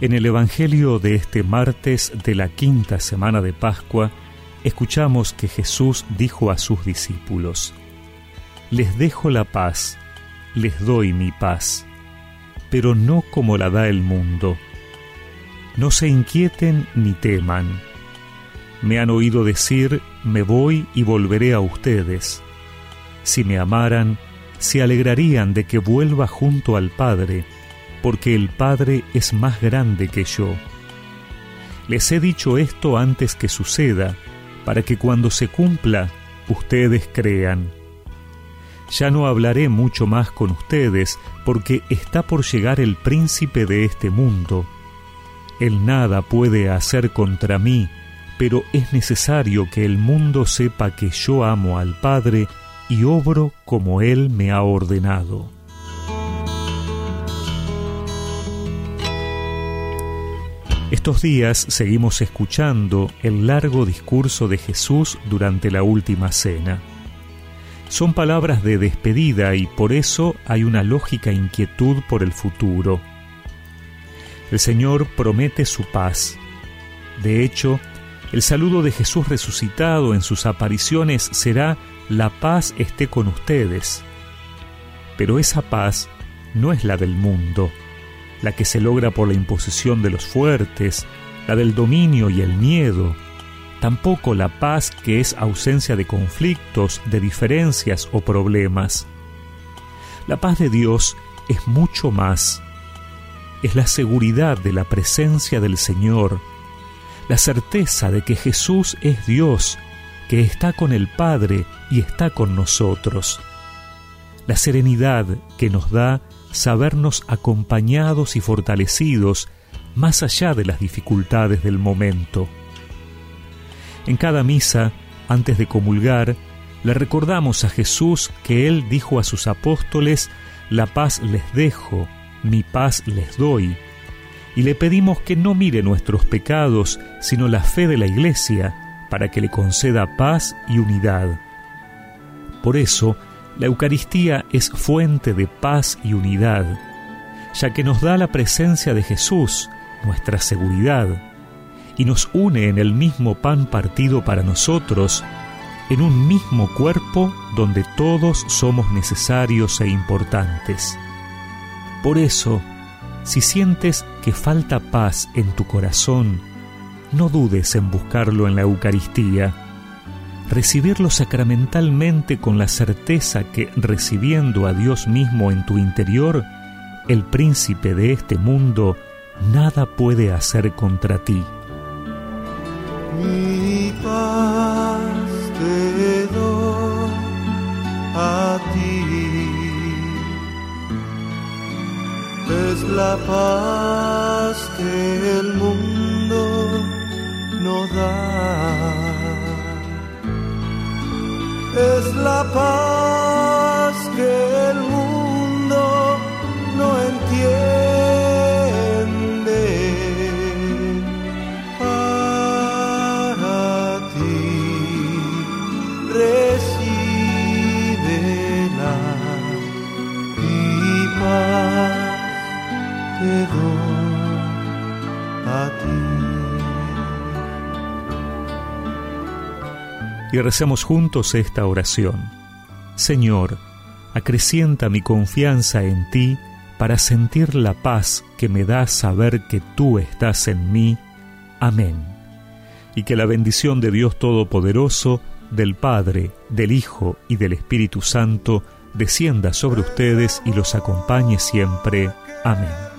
En el Evangelio de este martes de la quinta semana de Pascua, escuchamos que Jesús dijo a sus discípulos, Les dejo la paz, les doy mi paz, pero no como la da el mundo. No se inquieten ni teman. Me han oído decir, me voy y volveré a ustedes. Si me amaran, se alegrarían de que vuelva junto al Padre, porque el Padre es más grande que yo. Les he dicho esto antes que suceda, para que cuando se cumpla, ustedes crean. Ya no hablaré mucho más con ustedes, porque está por llegar el príncipe de este mundo. Él nada puede hacer contra mí, pero es necesario que el mundo sepa que yo amo al Padre y obro como Él me ha ordenado. Estos días seguimos escuchando el largo discurso de Jesús durante la última cena. Son palabras de despedida y por eso hay una lógica inquietud por el futuro. El Señor promete su paz. De hecho, el saludo de Jesús resucitado en sus apariciones será la paz esté con ustedes. Pero esa paz no es la del mundo la que se logra por la imposición de los fuertes, la del dominio y el miedo, tampoco la paz que es ausencia de conflictos, de diferencias o problemas. La paz de Dios es mucho más. Es la seguridad de la presencia del Señor, la certeza de que Jesús es Dios, que está con el Padre y está con nosotros, la serenidad que nos da sabernos acompañados y fortalecidos más allá de las dificultades del momento. En cada misa, antes de comulgar, le recordamos a Jesús que Él dijo a sus apóstoles, La paz les dejo, mi paz les doy, y le pedimos que no mire nuestros pecados, sino la fe de la Iglesia, para que le conceda paz y unidad. Por eso, la Eucaristía es fuente de paz y unidad, ya que nos da la presencia de Jesús, nuestra seguridad, y nos une en el mismo pan partido para nosotros, en un mismo cuerpo donde todos somos necesarios e importantes. Por eso, si sientes que falta paz en tu corazón, no dudes en buscarlo en la Eucaristía recibirlo sacramentalmente con la certeza que recibiendo a Dios mismo en tu interior, el príncipe de este mundo nada puede hacer contra ti. Mi paz te doy a ti. Es la paz que el mundo no da es la paz que el mundo no entiende. Para ti recíbela y paz te doy a ti. Y recemos juntos esta oración. Señor, acrecienta mi confianza en ti para sentir la paz que me da saber que tú estás en mí. Amén. Y que la bendición de Dios Todopoderoso, del Padre, del Hijo y del Espíritu Santo descienda sobre ustedes y los acompañe siempre. Amén.